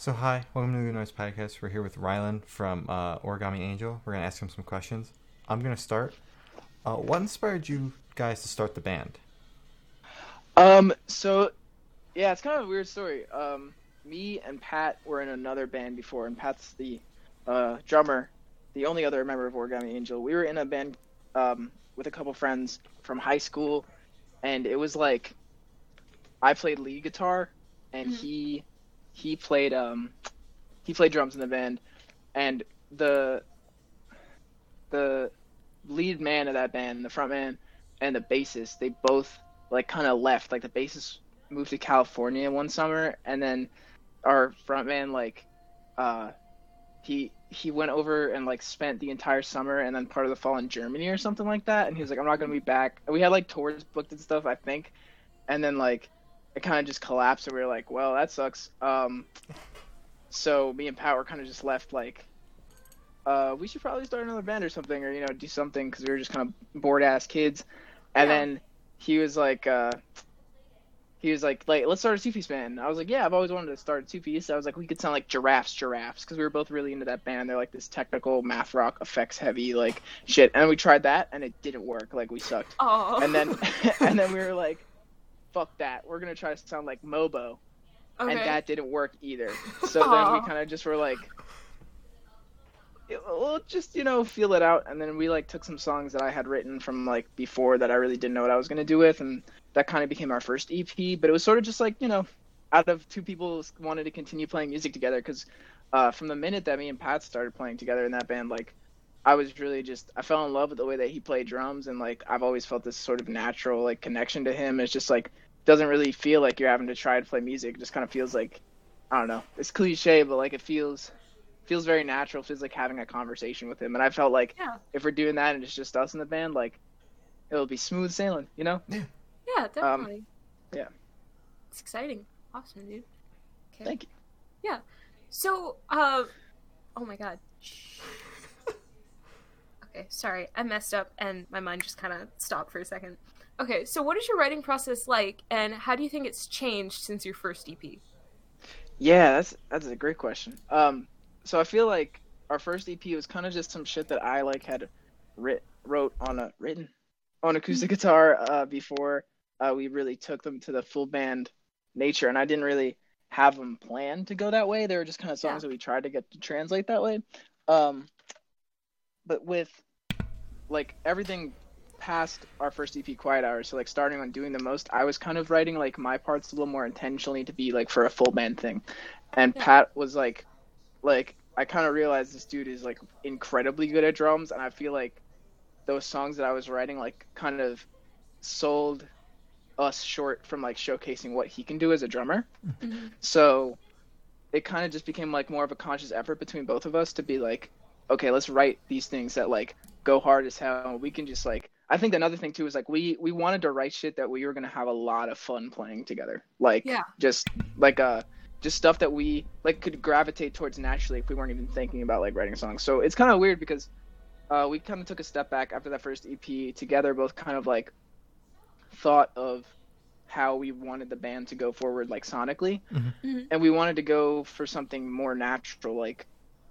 So hi, welcome to the Noise Podcast. We're here with Ryland from uh, Origami Angel. We're gonna ask him some questions. I'm gonna start. Uh, what inspired you guys to start the band? Um, so yeah, it's kind of a weird story. Um, me and Pat were in another band before, and Pat's the uh, drummer, the only other member of Origami Angel. We were in a band um, with a couple friends from high school, and it was like I played lead guitar, and Mhm. he he played um he played drums in the band, and the the lead man of that band, the front man, and the bassist, they both like kind of left. Like the bassist moved to California one summer, and then our front man like uh he he went over and like spent the entire summer and then part of the fall in Germany or something like that. And he was like, I'm not gonna be back. We had like tours booked and stuff, I think. And then like it kind of just collapsed, and we were like, well, that sucks. Um, so me and Pat were kind of just left like, uh, we should probably start another band or something, or you know, do something because we were just kind of bored ass kids. And Yeah. then he was like, uh, he was like, like, let's start a two piece band. I was like, yeah, I've always wanted to start a two piece. I was like, we could sound like giraffes, giraffes, because we were both really into that band. They're like this technical math rock effects heavy like shit. And we tried that, and it didn't work. Like we sucked. Oh. And then, and then we were like, fuck that. We're gonna try to sound like Mobo, okay. and that didn't work either. So then we kind of just were like, we'll just you know feel it out. And then we like took some songs that I had written from like before that I really didn't know what I was gonna do with, and that kind of became our first EP. But it was sort of just like you know, out of two people wanted to continue playing music together because uh, from the minute that me and Pat started playing together in that band, like. I was really just I fell in love with the way that he played drums and like I've always felt this sort of natural like connection to him. It's just like doesn't really feel like you're having to try to play music. It just kind of feels like I don't know. It's cliche, but like it feels feels very natural. Feels like having a conversation with him. And I felt like Yeah. if we're doing that and it's just us in the band, like it'll be smooth sailing, you know? Yeah, definitely. Um, yeah. It's exciting. Awesome, dude. Okay. Thank you. Yeah. So, uh, oh my god. Okay, sorry, I messed up and my mind just kind of stopped for a second. Okay, so what is your writing process like, and how do you think it's changed since your first EP? Yeah, that's that's a great question. Um, so I feel like our first EP was kind of just some shit that I like had writ wrote on a written on acoustic guitar uh, before uh, we really took them to the full band nature, and I didn't really have them planned to go that way. They were just kind of songs Yeah. that we tried to get to translate that way. Um, but with like everything past our first EP Quiet Hours, so like starting on doing the most, I was kind of writing like my parts a little more intentionally to be like for a full band thing. And Yeah. Pat was like like I kind of realized this dude is like incredibly good at drums and I feel like those songs that I was writing like kind of sold us short from like showcasing what he can do as a drummer. Mhm. So it kind of just became like more of a conscious effort between both of us to be like, okay, let's write these things that like go hard as hell. We can just like I think another thing too is like we we wanted to write shit that we were gonna have a lot of fun playing together. Like Yeah. just like uh just stuff that we like could gravitate towards naturally if we weren't even thinking about like writing songs. So it's kind of weird because uh, we kind of took a step back after that first EP together, both kind of like thought of how we wanted the band to go forward like sonically Mhm. and we wanted to go for something more natural like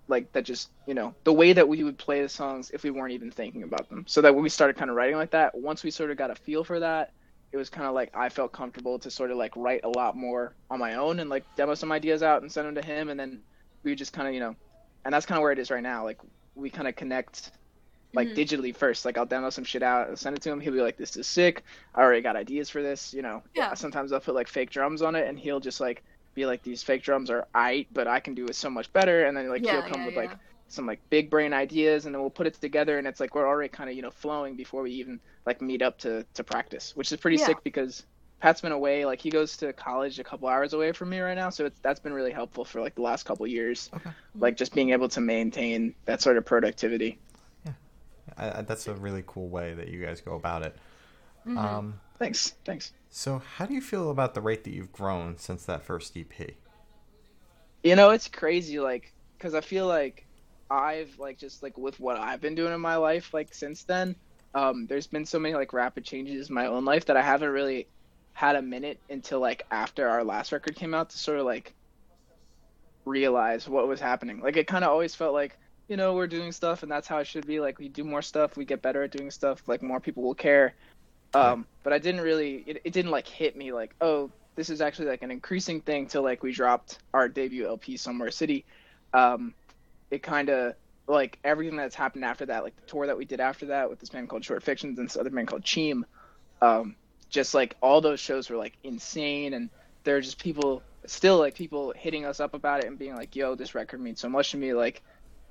like that just you know the way that we would play the songs if we weren't even thinking about them. So that when we started kind of writing like that once we sort of got a feel for that it was kind of like i felt comfortable to sort of like write a lot more on my own and like demo some ideas out and send them to him. And then we just kind of you know and that's kind of where it is right now. Like we kind of connect like Mhm. digitally first. Like i'll demo some shit out and send it to him. He'll be like this is sick. I already got ideas for this you know. Yeah. sometimes i'll put like fake drums on it and he'll just like be like these fake drums are aight, but I can do it so much better. And then like Yeah, he'll come yeah, with yeah. like some like big brain ideas, and then we'll put it together, and it's like we're already kind of you know flowing before we even like meet up to to practice, which is pretty Yeah. sick because Pat's been away. Like he goes to college a couple hours away from me right now, so it's that's been really helpful for like the last couple years. Okay. Like just being able to maintain that sort of productivity. I, I, that's a really cool way that you guys go about it. Mhm. Um, Thanks, thanks. So how do you feel about the rate that you've grown since that first EP? You know, it's crazy, like, because I feel like I've, like, just, like, with what I've been doing in my life, like, since then, um, there's been so many, like, rapid changes in my own life that I haven't really had a minute until, like, after our last record came out to sort of, like, realize what was happening. Like it kind of always felt like you know we're doing stuff and that's how it should be. Like we do more stuff, we get better at doing stuff. Like more people will care. Um, but I didn't really. It, it didn't like hit me like oh this is actually like an increasing thing till like we dropped our debut LP Somewhere City. Um, it kind of like everything that's happened after that, like the tour that we did after that with this band called Short Fictions and this other band called Cheem, um, just like all those shows were like insane, and there are just people still like people hitting us up about it and being like, "Yo, this record means so much to me." Like,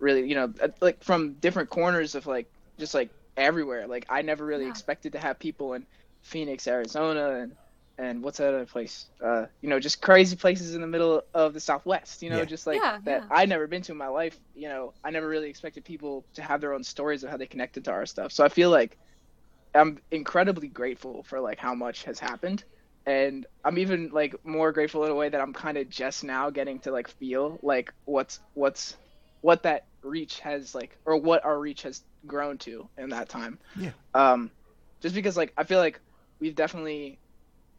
really, you know, like from different corners of like just like everywhere. Like, I never really Yeah. expected to have people in Phoenix, Arizona, and and what's that other place? Uh, you know, just crazy places in the middle of the Southwest. You know, Yeah. just like Yeah, that yeah. I'd never been to in my life. You know, I never really expected people to have their own stories of how they connected to our stuff. So I feel like I'm incredibly grateful for like how much has happened. And I'm even like more grateful in a way that I'm kind of just now getting to like feel like what's what's what that reach has like or what our reach has grown to in that time. Yeah. Um, just because like I feel like we've definitely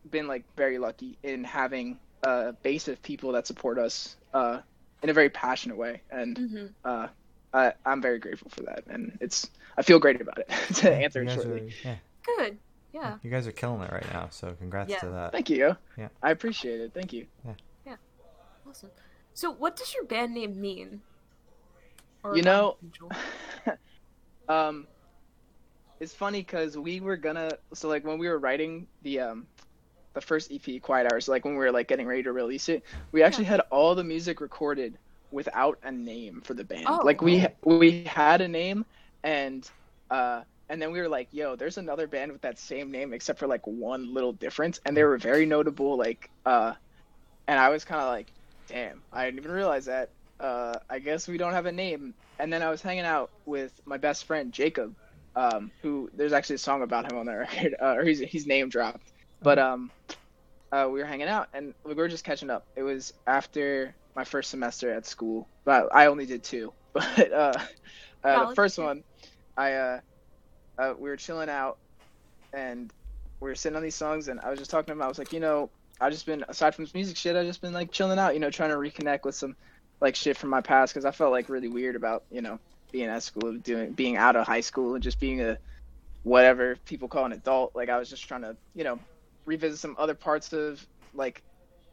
been like very lucky in having a base of people that support us uh, in a very passionate way, and hmm uh, I, I'm very grateful for that, and it's I feel great about it. to answer it shortly. are, yeah, Good. Yeah. you guys are killing it right now. So congrats Yeah. to that. Thank you. Yeah. I appreciate it. Thank you. Yeah. Yeah. Awesome. So, what does your band name mean? Or You know- Angel? um, it's funny because we were gonna so like when we were writing the um the first EP, Quiet Hours, like when we were like getting ready to release it, we actually had all the music recorded without a name for the band. Oh. Like we we had a name and uh and then we were like, yo, there's another band with that same name except for like one little difference and they were very notable like uh and I was kind of like, damn, I didn't even realize that. Uh I guess we don't have a name. And then I was hanging out with my best friend Jacob um who there's actually a song about him on that record uh, or he's he's name dropped. But um uh, we were hanging out and we were just catching up. It was after my first semester at school, but I only did two. But uh, uh, the first one, I uh, uh, we were chilling out and we were sitting on these songs, and I was just talking to him. I was like, you know, I've just been aside from this music shit, I've just been like chilling out, you know, trying to reconnect with some like shit from my past because I felt like really weird about you know being at school, doing being out of high school, and just being a whatever people call an adult. Like I was just trying to you know revisit some other parts of like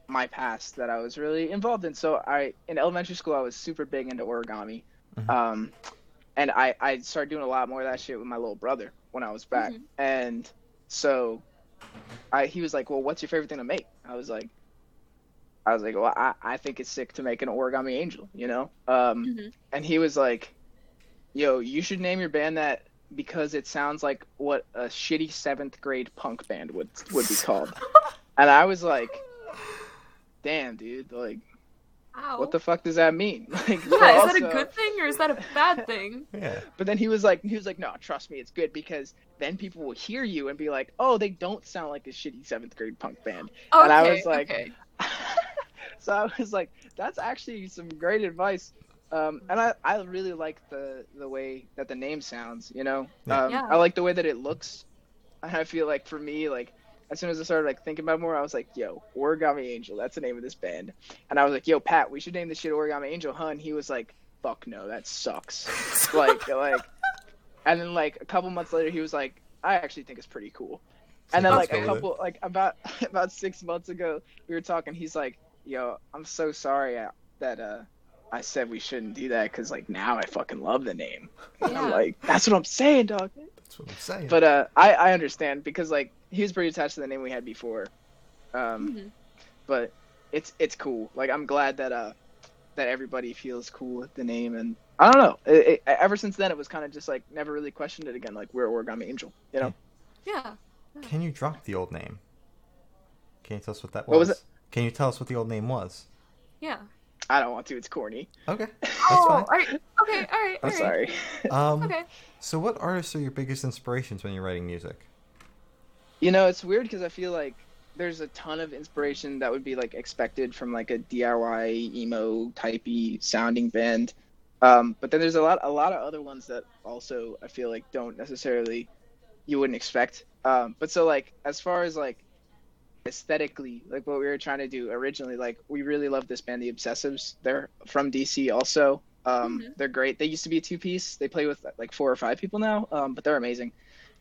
my past that I was really involved in. So I in elementary school I was super big into origami. Mhm. Um and I I started doing a lot more of that shit with my little brother when I was back. Mhm. And so I he was like, "Well, what's your favorite thing to make?" I was like I was like, "Well, I I think it's sick to make an origami angel, you know?" Um Mhm. and he was like, "Yo, you should name your band that because it sounds like what a shitty seventh grade punk band would would be called." and I was like, "Damn, dude! Like, Ow. what the fuck does that mean?" Like, Yeah, but is also- that a good thing or is that a bad thing? Yeah. But then he was like, he was like, "No, trust me, it's good because then people will hear you and be like, oh, they don't sound like a shitty seventh grade punk band." Okay, And I was like- okay. So I was like, "That's actually some great advice." Um, and I, I really like the the way that the name sounds. You know, um, Yeah. I like the way that it looks. And I feel like for me, like as soon as I started like thinking about more, I was like, "Yo, Origami Angel, that's the name of this band." And I was like, "Yo, Pat, we should name this shit Origami Angel, huh?" And he was like, "Fuck no, that sucks." like, like, and then like a couple months later, he was like, "I actually think it's pretty cool." And then like a cool. couple, like about about six months ago, we were talking. He's like, "Yo, I'm so sorry uh, that uh, I said we shouldn't do that because like now I fucking love the name." And I'm like, "That's what I'm saying, dog." That's what I'm saying. But uh, I I understand because like he was pretty attached to the name we had before. Um, Mhm. but it's it's cool. Like I'm glad that uh that everybody feels cool with the name, and I don't know. It, it, ever since then, it was kind of just like never really questioned it again. Like we're Origami Angel, you know. Yeah. Can you drop the old name? Can you tell us what that was? What was it? Can you tell us what the old name was? Yeah. I don't want to. It's corny. Okay. oh, fine. all right. Okay, all right. I'm all right. sorry. Um, Okay. So, what artists are your biggest inspirations when you're writing music? You know, it's weird because I feel like there's a ton of inspiration that would be like expected from like a DIY emo typey sounding band. Um, but then there's a lot a lot of other ones that also I feel like don't necessarily you wouldn't expect. Um, but so like as far as like aesthetically, like what we were trying to do originally. Like we really love this band, the Obsessives. They're from DC also. Um, Mhm. They're great. They used to be a two piece. They play with like four or five people now, um, but they're amazing,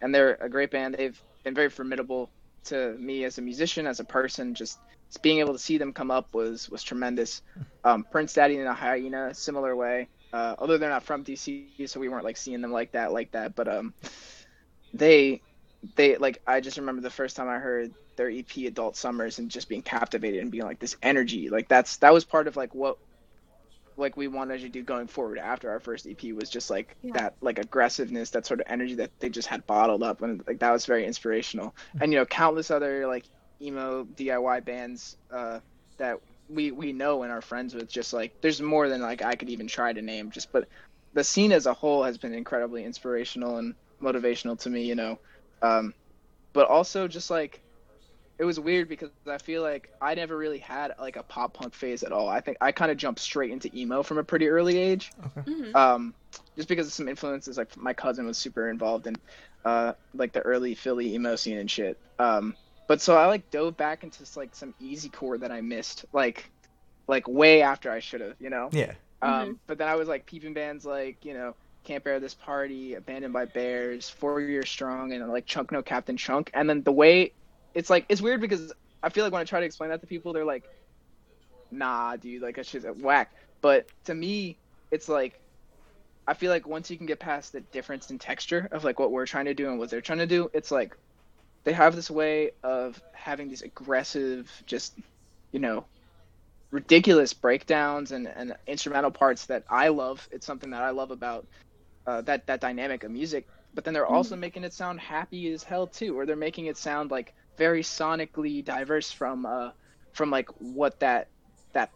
and they're a great band. They've been very formidable to me as a musician, as a person. Just, just being able to see them come up was was tremendous. Um, Prince Daddy and a Hyena, similar way. Uh, although they're not from DC, so we weren't like seeing them like that, like that. But um, they they like I just remember the first time I heard their EP Adult Summers and just being captivated and being like this energy. Like that's that was part of like what like we wanted to do going forward after our first EP was just like Yeah. that like aggressiveness that sort of energy that they just had bottled up. And like that was very inspirational. And you know countless other like emo DIY bands uh that we we know and are friends with just like there's more than like I could even try to name. Just but the scene as a whole has been incredibly inspirational and motivational to me you know. Um but also just like it was weird because I feel like I never really had like a pop punk phase at all. I think I kind of jumped straight into emo from a pretty early age, Mhm. um, just because of some influences. Like my cousin was super involved in uh, like the early Philly emo scene and shit. Um, but so I like dove back into like some easy core that I missed, like like way after I should have, you know. Yeah. Um, But then I was like peeping bands like you know Can't Bear This Party, Abandoned by Bears, Four Years Strong, and like Chunk No Captain Chunk. And then the way it's like it's weird because I feel like when I try to explain that to people, they're like, "Nah, dude, like that shit's whack." But to me, it's like I feel like once you can get past the difference in texture of like what we're trying to do and what they're trying to do, it's like they have this way of having these aggressive, just you know, ridiculous breakdowns and, and instrumental parts that I love. It's something that I love about uh, that that dynamic of music. But then they're also making it sound happy as hell too, or they're making it sound like very sonically diverse from uh from like what that that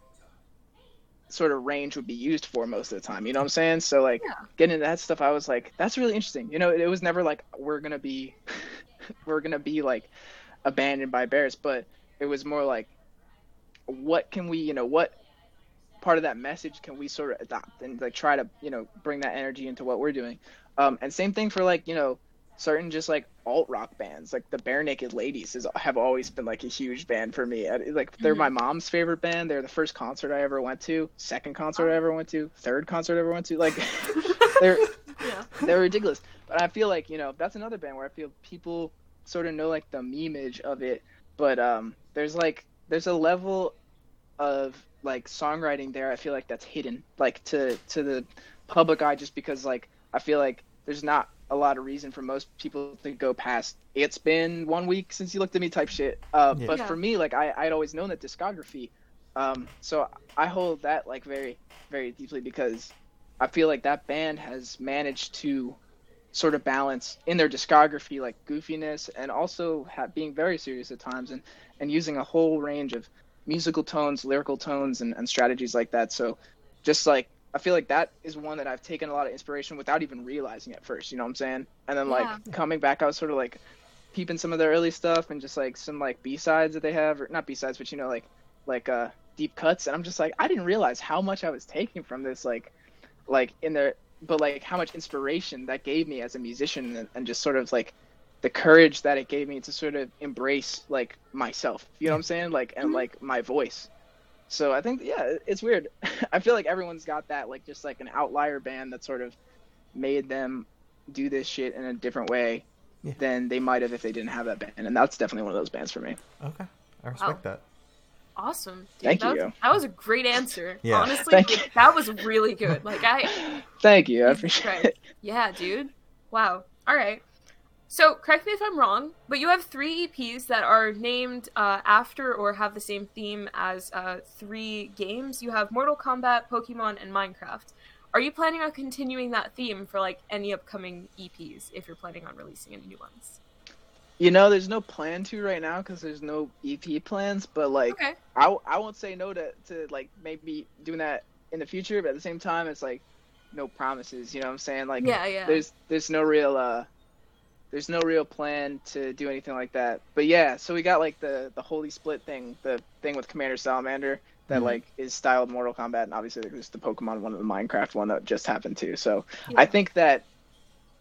sort of range would be used for most of the time. You know what I'm saying? So like Yeah. getting into that stuff, I was like, that's really interesting. You know, it was never like we're gonna be we're gonna be like abandoned by bears, but it was more like what can we you know what part of that message can we sort of adopt and like try to you know bring that energy into what we're doing um and same thing for like you know certain just like alt rock bands like the Barenaked Ladies is have always been like a huge band for me I- like they're my mom's favorite band they're the first concert i ever went to second concert i ever went to third concert i ever went to like they're Yeah. they're ridiculous. But I feel like you know that's another band where I feel people sort of know like the memeage of it, but um, there's like there's a level of like songwriting there. I feel like that's hidden like to to the public eye just because like I feel like there's not a lot of reason for most people to go past it's been one week since you looked at me type shit. Uh, Yeah. But Yeah. for me, like I I'd always known that discography. Um, so I hold that like very very deeply because I feel like that band has managed to sort of balance in their discography like goofiness and also ha- being very serious at times and and using a whole range of musical tones, lyrical tones, and, and strategies like that. So just like I feel like that is one that I've taken a lot of inspiration without even realizing at first. You know what I'm saying? And then like Yeah. coming back, I was sort of like peeping some of their early stuff and just like some like B sides that they have, or not B sides, but you know like like uh deep cuts. And I'm just like I didn't realize how much I was taking from this like like in their but like how much inspiration that gave me as a musician and, and just sort of like the courage that it gave me to sort of embrace like myself you know what i'm saying like and Mhm. like my voice so i think yeah it's weird i feel like everyone's got that like just like an outlier band that sort of made them do this shit in a different way Yeah. than they might have if they didn't have that band and that's definitely one of those bands for me Okay. I respect that. Awesome. Dude, Thank that you. Was, that was a great answer. Yeah. Honestly, like, that was really good. Like I thank you i Jesus appreciate it Yeah, dude. Wow. All right. So, correct me if I'm wrong, but you have three EPs that are named uh, after or have the same theme as uh, three games. You have Mortal Kombat, Pokemon, and Minecraft. Are you planning on continuing that theme for like any upcoming EPs if you're planning on releasing any new ones? you know there's no plan to right now because there's no ep plans but like Okay. I, I won't say no to, to like maybe doing that in the future, but at the same time, it's like no promises. You know what I'm saying? Like Yeah, yeah. there's there's no real uh there's no real plan to do anything like that. But yeah, so we got like the the holy split thing, the thing with Commander Salamander that Mhm. like is styled Mortal Kombat, and obviously there's the Pokemon one and the Minecraft one that just happened too. So Yeah. I think that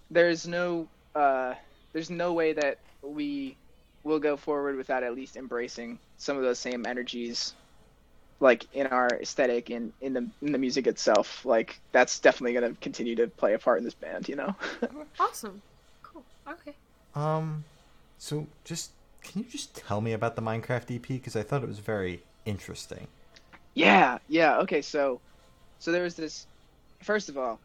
there's no uh there's no way that we'll go forward without at least embracing some of those same energies like in our aesthetic and in the in the music itself like that's definitely going to continue to play a part in this band you know Awesome. Cool. Okay. Um, so just can you just tell me about the Minecraft EP because I thought it was very interesting. yeah yeah okay so so there was this first of all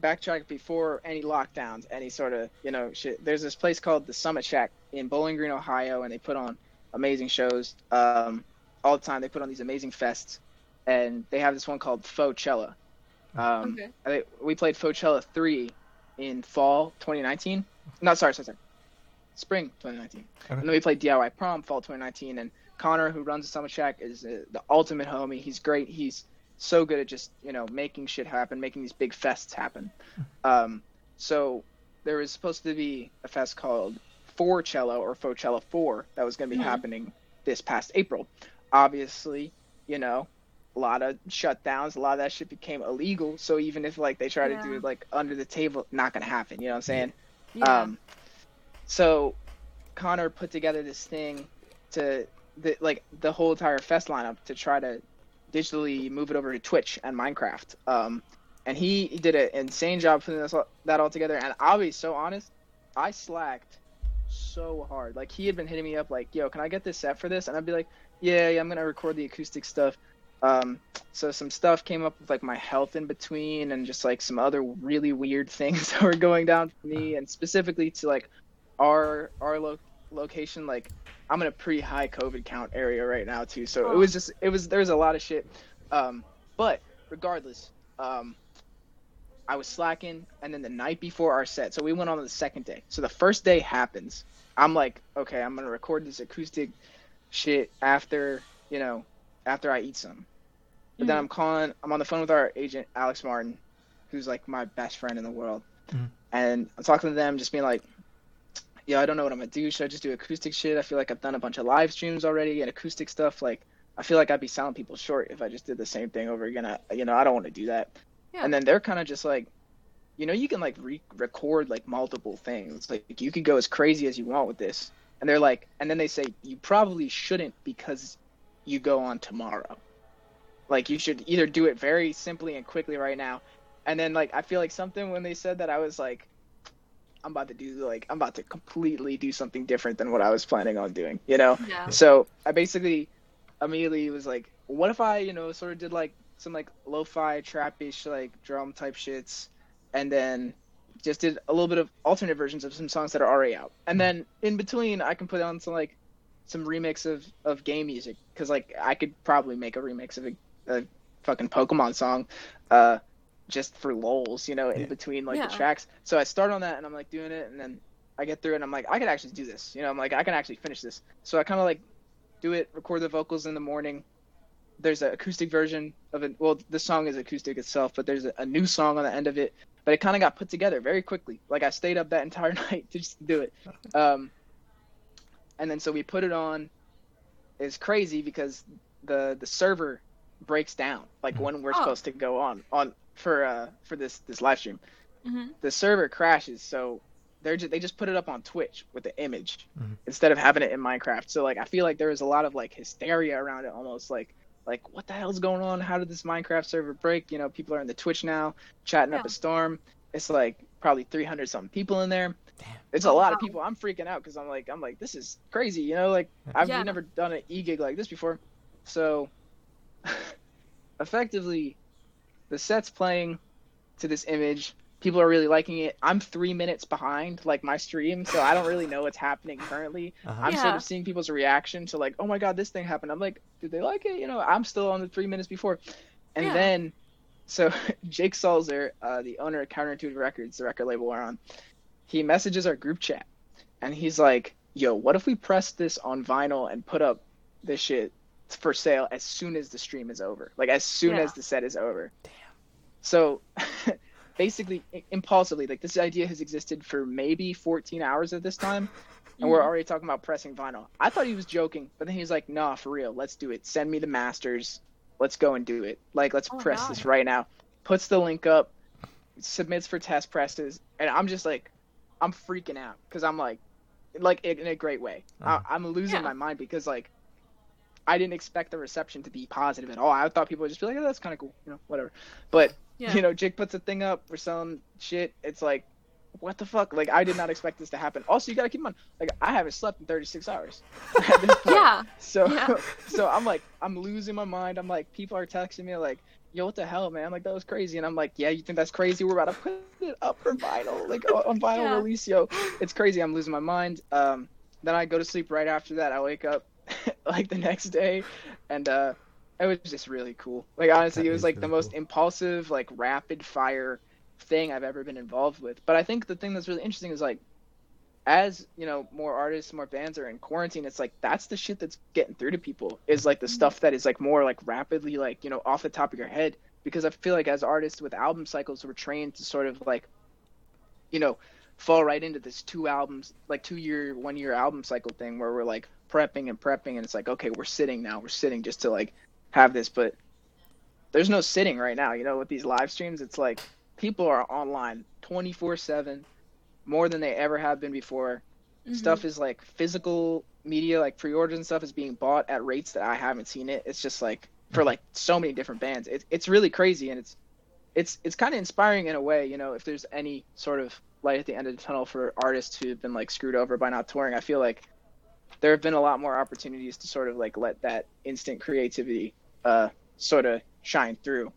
backtrack before any lockdowns any sort of you know shit there's this place called the summit shack in bowling green ohio and they put on amazing shows um all the time they put on these amazing fests and they have this one called Focella. Um, Okay. I we played Focella 3 in fall 2019. No, sorry, sorry, sorry. Spring 2019. Okay. And then we played DIY Prom fall 2019. And Connor, who runs the Summit Shack, is uh, the ultimate homie. He's great. He's so good at just, you know, making shit happen, making these big fests happen. Um, so there was supposed to be a fest called Four Forcello or Focella 4 that was going to be Mhm. happening this past April. Obviously, you know, a lot of shutdowns, a lot of that shit became illegal. So even if like they try to do it like under the table, not gonna happen. You know what I'm saying? Yeah. Um, so Connor put together this thing to the like the whole entire fest lineup to try to digitally move it over to Twitch and Minecraft. Um, and he, he did an insane job putting this, that all together. And I'll be so honest, I slacked so hard. Like he had been hitting me up like, "Yo, can I get this set for this?" And I'd be like, "Yeah, yeah, I'm gonna record the acoustic stuff." Um, so some stuff came up with like my health in between, and just like some other really weird things that were going down for me, and specifically to like our our lo- location. Like I'm in a pretty high COVID count area right now too, so it Oh. was just it was there was a lot of shit. Um, but regardless, um, I was slacking, and then the night before our set, so we went on the second day. So the first day happens. I'm like, okay, I'm gonna record this acoustic shit after you know after I eat some. But then Mhm. I'm calling. I'm on the phone with our agent Alex Martin, who's like my best friend in the world, Mhm. and I'm talking to them, just being like, "Yeah, I don't know what I'm gonna do. Should I just do acoustic shit? I feel like I've done a bunch of live streams already and acoustic stuff. Like, I feel like I'd be selling people short if I just did the same thing over again. I, you know, I don't want to do that." Yeah. And then they're kind of just like, you know, you can like re-record like multiple things. Like you could go as crazy as you want with this. And they're like, and then they say you probably shouldn't because you go on tomorrow. Like you should either do it very simply and quickly right now. And then like I feel like something when they said that I was like I'm about to do like I'm about to completely do something different than what I was planning on doing, you know? yeah. So I basically immediately was like, what if I, you know, sort of did like some like lo-fi trappish like drum type shits, and then just did a little bit of alternate versions of some songs that are already out, and then in between I can put on some like some remix of of game music because like I could probably make a remix of a, a fucking Pokemon song, uh, just for lols, you know, in Yeah. between like Yeah. the tracks. So I start on that and I'm like doing it, and then I get through it and I'm like I could actually do this, you know, I'm like I can actually finish this. So I kind of like do it, record the vocals in the morning. There's an acoustic version of it. Well, the song is acoustic itself, but there's a, a new song on the end of it. But it kind of got put together very quickly. Like I stayed up that entire night to just do it. Um, and then so we put it on. It's crazy because the the server breaks down like when we're Oh. supposed to go on on for uh for this this live stream. hmm The server crashes, so they're just, they just put it up on Twitch with the image Mhm. instead of having it in Minecraft. So like I feel like there was a lot of like hysteria around it, almost like like what the hell's going on? How did this Minecraft server break? You know, people are in the Twitch now, chatting up a storm. It's like probably 300 something people in there. Damn. It's a Oh, lot of people. I'm freaking out because I'm like I'm like this is crazy. You know, like I've Yeah. never done an e gig like this before. So effectively, the set's playing to this image. People are really liking it. I'm three minutes behind, like my stream, so I don't really know what's happening currently. Uh-huh. I'm sort of seeing people's reaction to like, oh my god, this thing happened. I'm like, did they like it? You know, I'm still on the three minutes before, and Yeah. then, so Jake Salzer, uh, the owner of Counterintuitive Records, the record label we're on, he messages our group chat, and he's like, yo, what if we press this on vinyl and put up this shit for sale as soon as the stream is over, like as soon Yeah. as the set is over. Damn. So basically, impulsively, like this idea has existed for maybe 14 hours at this time, and we're Mhm. already talking about pressing vinyl. I thought he was joking, but then he's like, "Nah, for real, let's do it. Send me the masters. Let's go and do it. Like, let's Oh, press God. this right now." Puts the link up, submits for test presses, and I'm just like, I'm freaking out because I'm like, like in a great way. Uh-huh. I, I'm losing Yeah. my mind because like I didn't expect the reception to be positive at all. I thought people would just be like, "Oh, that's kind of cool," you know, whatever. But Yeah. you know, Jake puts a thing up, for some shit. It's like, what the fuck? Like, I did not expect this to happen. Also, you gotta keep in mind, like, I haven't slept in 36 hours. at this point. yeah. So, Yeah. so I'm like, I'm losing my mind. I'm like, people are texting me like, "Yo, what the hell, man?" Like, that was crazy. And I'm like, "Yeah, you think that's crazy? We're about to put it up for vinyl, like on vinyl Yeah. release, yo. It's crazy. I'm losing my mind." Um, then I go to sleep right after that. I wake up like the next day, and uh, it was just really cool. Like honestly, That it was is like the most cool. impulsive, like rapid fire thing I've ever been involved with. But I think the thing that's really interesting is like as you know more artists more bands are in quarantine it's like that's the shit that's getting through to people is like the stuff that is like more like rapidly like you know off the top of your head because i feel like as artists with album cycles we're trained to sort of like you know fall right into this two albums like two year one year album cycle thing where we're like prepping and prepping and it's like okay we're sitting now. We're sitting just to like have this but there's no sitting right now you know with these live streams. It's like people are online 24 7 more than they ever have been before. Mhm. stuff is like physical media like pre-orders and stuff is being bought at rates that i haven't seen it. It's just like for like so many different bands. It, it's really crazy and it's it's it's kind of inspiring in a way you know if there's any sort of light at the end of the tunnel for artists who've been like screwed over by not touring. I feel like there have been a lot more opportunities to sort of like let that instant creativity uh sort of shine through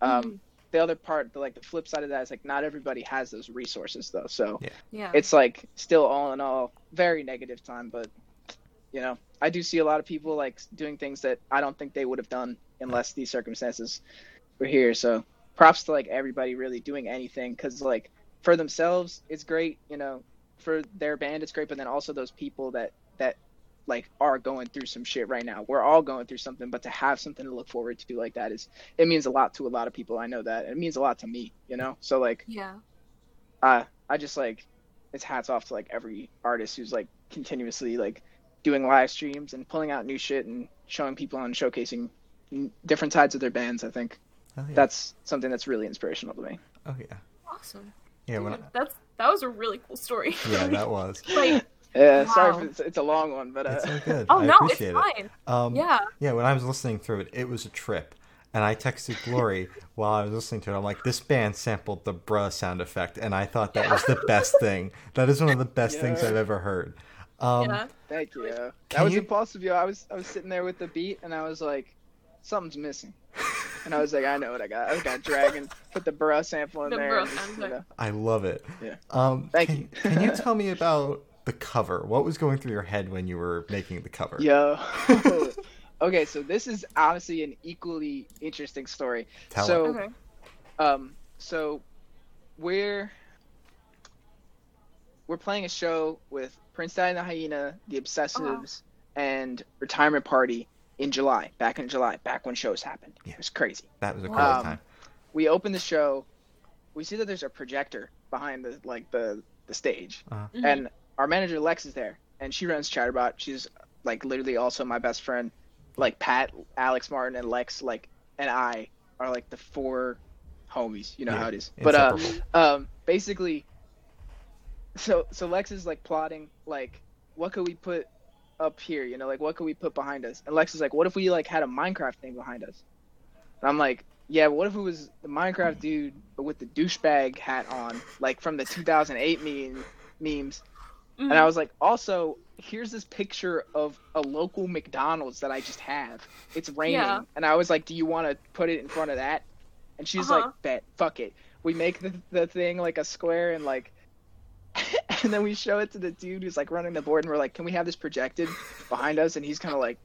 um Mhm. the other part the like the flip side of that is like not everybody has those resources though so Yeah. it's like still all in all very negative time but you know i do see a lot of people like doing things that i don't think they would have done unless these circumstances were here so props to like everybody really doing anything because like for themselves it's great you know for their band it's great but then also those people that that like are going through some shit right now we're all going through something but to have something to look forward to like that is it means a lot to a lot of people i know that it means a lot to me you know so like yeah. uh, I just like it's hats off to like every artist who's like continuously like doing live streams and pulling out new shit and showing people and showcasing n- different sides of their bands. I think Oh, yeah. that's something that's really inspirational to me. oh yeah. Awesome. Yeah, when I, That's that was a really cool story. yeah, that was. like Yeah, sorry Wow. if it's, it's a long one, but uh, It's so good. oh I no, it's appreciate it. fine. Um, Yeah. Yeah, when I was listening through it, it was a trip. And I texted Glory while I was listening to it. I'm like, this band sampled the bruh sound effect, and I thought that was the best thing. That is one of the best things I've ever heard. Um, yeah. thank you. That Can was you- impulsive, yo. I was I was sitting there with the beat and I was like, something's missing. And I was like, I know what I got. I got Dragon, put the bruh sample in The there. just, you know. I love it. Yeah. Um, Thank can, you. can you tell me about the cover? What was going through your head when you were making the cover? Yeah. okay, so this is honestly an equally interesting story. Tell so. Okay. um, so we're we're playing a show with Prince Daddy and the Hyena, the Obsessives, and Retirement Party in July. Back in July, back when shows happened. Yeah. It was crazy. That was a crazy Um, time. We open the show. We see that there's a projector behind the like the the stage, Mhm. and our manager Lex is there, and she runs Chatterbot. She's like literally also my best friend. Like Pat, Alex Martin, and Lex, like and I are like the four homies. You know Yeah, how it is. But uh, um, basically, so so Lex is like plotting like what could we put up here? You know, like what could we put behind us? And Lex is like, what if we like had a Minecraft thing behind us? And I'm like, yeah, what if it was the Minecraft dude but with the douchebag hat on, like from the 2008 meme memes? Mhm. And I was like, also, here's this picture of a local McDonald's that I just have. It's raining. Yeah. And I was like, do you want to put it in front of that? And she's Uh-huh. like, bet, fuck it. We make the, the thing like a square and like, and then we show it to the dude who's like running the board and we're like, can we have this projected behind us? And he's kind of like,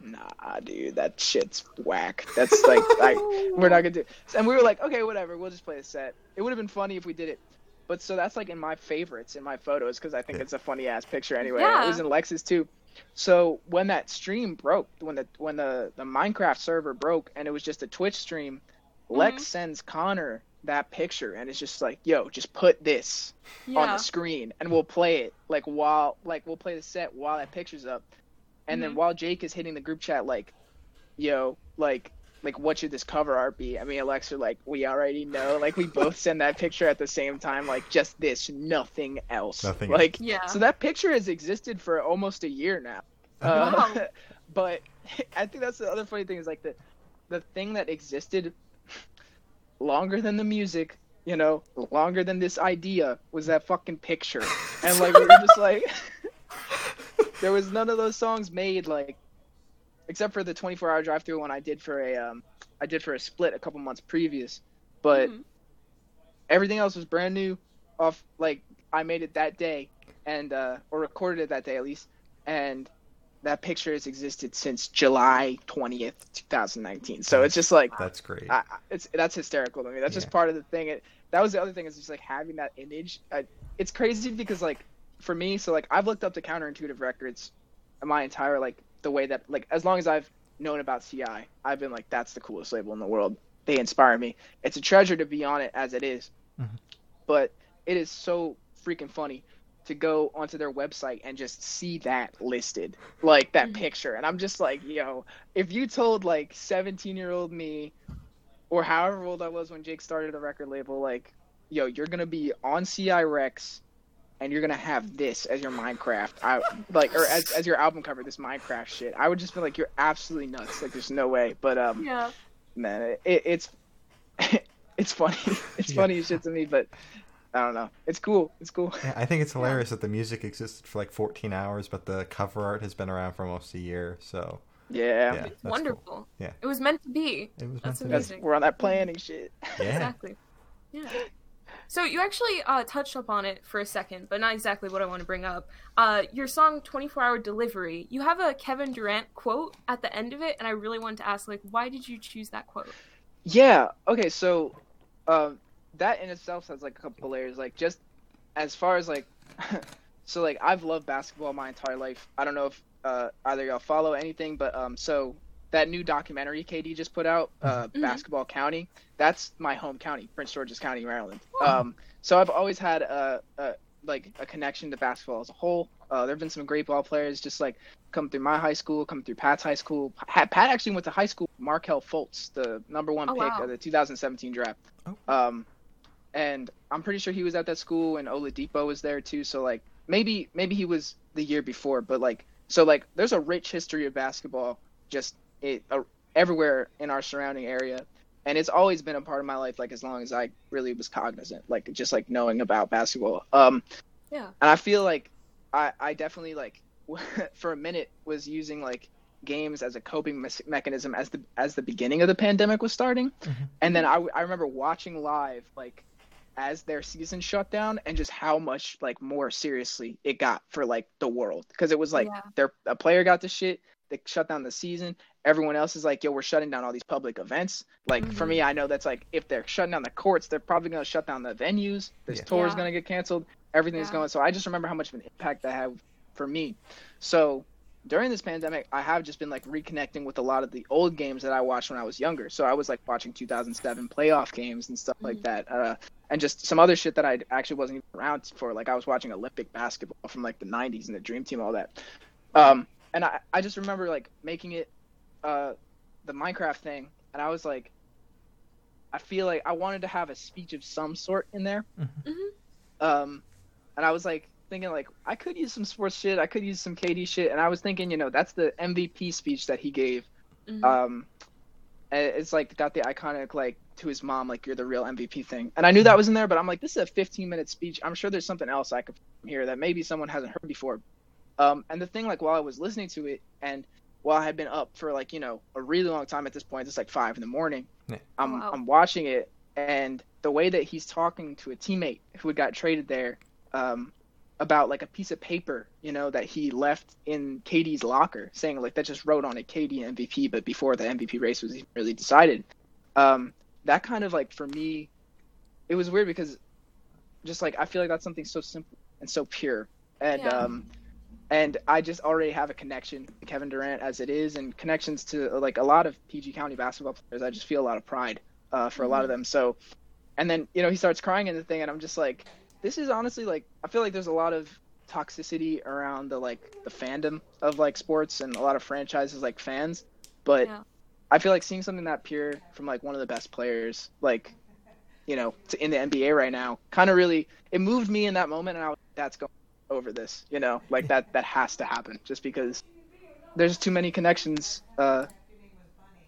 nah, dude, that shit's whack. That's like, like we're not gonna do. And we were like, okay, whatever, we'll just play a set. It would have been funny if we did it, but so that's like in my favorites in my photos because I think Yeah. it's a funny ass picture anyway. Yeah. It was in Lex's too. So when that stream broke, when the when the the Minecraft server broke and it was just a Twitch stream, Lex Mhm. sends Connor that picture and it's just like, yo, just put this on the screen and we'll play it like while like we'll play the set while that picture's up and then Mhm. while jake is hitting the group chat like yo like like what should this cover art be? I mean, Alexa, like we already know, like we both send that picture at the same time, like just this, nothing else. Nothing Like Yeah. so that picture has existed for almost a year now. Oh, Uh, Wow. but I think that's the other funny thing is like the the thing that existed longer than the music, you know, longer than this idea was that fucking picture. And like we were just like there was none of those songs made like except for the 24 hour drive through one I did for a um I did for a split a couple months previous. But Mhm. everything else was brand new off like I made it that day and uh or recorded it that day at least and that picture has existed since July 20th 2019 so it's just like That's great. I, I- it's that's hysterical to me that's just part of the thing it, that was the other thing is just like having that image I, it's crazy because like for me so like I've looked up to counterintuitive records in my entire like the way that like as long as I've known about CI I've been like that's the coolest label in the world they inspire me it's a treasure to be on it as it is Mhm. but it is so freaking funny to go onto their website and just see that listed like that Mhm. picture and i'm just like yo if you told like 17 year old me or however old i was when jake started a record label like yo you're gonna be on CI Recs and you're gonna have this as your minecraft i like or as, as your album cover this minecraft shit i would just be like you're absolutely nuts like there's no way but um Yeah. man, it, it, it's it's funny. It's Yeah. funny as shit to me, but I don't know. It's cool. It's cool. Yeah, I think it's hilarious that the music existed for like 14 hours, but the cover art has been around for almost a year. So Yeah. Yeah. It's that's cool. wonderful. Yeah. It was meant to be. it was That's meant That's, to be. we're on that planning shit. Yeah. Exactly. Yeah. So you actually uh, touched up on it for a second, but not exactly what I want to bring up. Uh, your song "24 Hour Delivery." You have a Kevin Durant quote at the end of it, and I really wanted to ask, like, why did you choose that quote? Yeah. Okay. So, um, that in itself has like a couple layers. Like just as far as like, so like I've loved basketball my entire life. I don't know if uh, either y'all follow anything, but um, so that new documentary KD just put out, uh, Mhm. Basketball County. That's my home county, Prince George's County, Maryland. Wow. Um, so I've always had a, a like a connection to basketball as a whole. Uh, there have been some great ball players, just like come through my high school, come through Pat's high school. Pat, Pat actually went to high school. Markelle Fultz, the number one Oh, pick wow. of the 2017 draft. Oh. Um, and I'm pretty sure he was at that school, and Oladipo was there too. So like maybe maybe he was the year before, but like so like there's a rich history of basketball just it uh, everywhere in our surrounding area, and it's always been a part of my life like as long as I really was cognizant, like just like knowing about basketball. Um, Yeah. and I feel like I I definitely like for a minute was using like games as a coping mes- mechanism as the as the beginning of the pandemic was starting Mhm. and then I, I remember watching live like as their season shut down and just how much like more seriously it got for like the world because it was like Yeah. their a player got the shit they shut down the season everyone else is like yo we're shutting down all these public events like for Mhm. me i know that's like if they're shutting down the courts they're probably going to shut down the venues this Yeah. tour is Yeah. going to get canceled everything's Yeah. going so i just remember how much of an impact that had for me so during this pandemic i have just been like reconnecting with a lot of the old games that i watched when i was younger so i was like watching 2007 playoff games and stuff like Mhm. that uh, and just some other shit that i actually wasn't even around for like i was watching olympic basketball from like the 90s and the dream team all that um, and I, I just remember like making it uh, the minecraft thing and i was like i feel like i wanted to have a speech of some sort in there Mhm. um, and I was like thinking like I could use some sports shit, I could use some KD shit, and I was thinking, you know, that's the MVP speech that he gave. Mhm. Um, and it's like got the iconic like to his mom like you're the real MVP thing, and I knew that was in there, but I'm like this is a 15 minute speech. I'm sure there's something else I could hear that maybe someone hasn't heard before. Um, and the thing like while I was listening to it and while I had been up for like you know a really long time at this point, it's like five in the morning. Yeah. I'm Wow. I'm watching it, and the way that he's talking to a teammate who had got traded there, um, about like a piece of paper, you know, that he left in KD's locker, saying like that just wrote on it KD MVP, but before the MVP race was even really decided. Um, that kind of like for me, it was weird because just like I feel like that's something so simple and so pure, and Yeah. um, and I just already have a connection to Kevin Durant as it is, and connections to like a lot of PG County basketball players. I just feel a lot of pride uh, for a lot of them. So, and then you know he starts crying in the thing, and I'm just like, this is honestly like I feel like there's a lot of toxicity around the like the fandom of like sports and a lot of franchises like fans, but Yeah. I feel like seeing something that pure from like one of the best players, like you know, in the NBA right now, kind of really it moved me in that moment, and I was that's going over this, you know, like that that has to happen just because there's too many connections uh,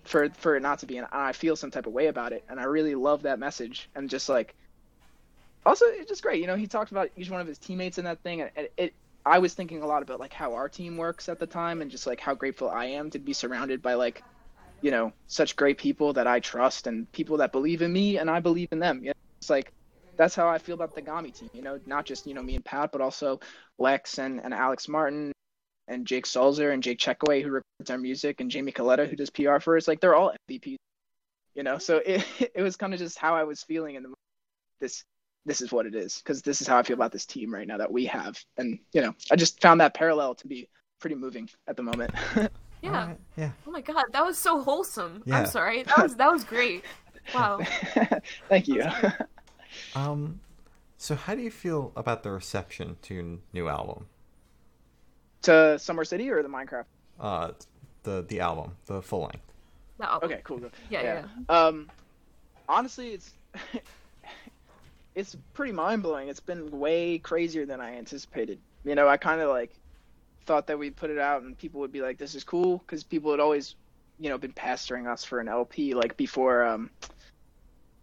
for for it not to be, and I feel some type of way about it, and I really love that message, and just like also it's just great, you know, he talked about each one of his teammates in that thing, and it, it I was thinking a lot about like how our team works at the time, and just like how grateful I am to be surrounded by like you know such great people that I trust and people that believe in me and I believe in them. You know, it's like that's how I feel about the Gami team. You know, not just you know me and Pat, but also Lex and, and Alex Martin and Jake Sulzer and Jake Checkaway who records our music and Jamie Coletta who does PR for us. Like they're all MVPs. You know, so it it was kind of just how I was feeling in the this this is what it is because this is how I feel about this team right now that we have, and you know, I just found that parallel to be pretty moving at the moment. Yeah. Alright, yeah. Oh my god, that was so wholesome. Yeah. I'm sorry. That was that was great. Wow. Thank you. Um, so how do you feel about the reception to your new album? to Somewhere City or the Minecraft? Uh, the the album, the full length. That album. Okay, cool. cool. Yeah, yeah. Um, honestly, it's it's pretty mind blowing. It's been way crazier than I anticipated. You know, I kind of like thought that we'd put it out and people would be like, "This is cool," because people had always, you know, been pestering us for an LP. Like before, um,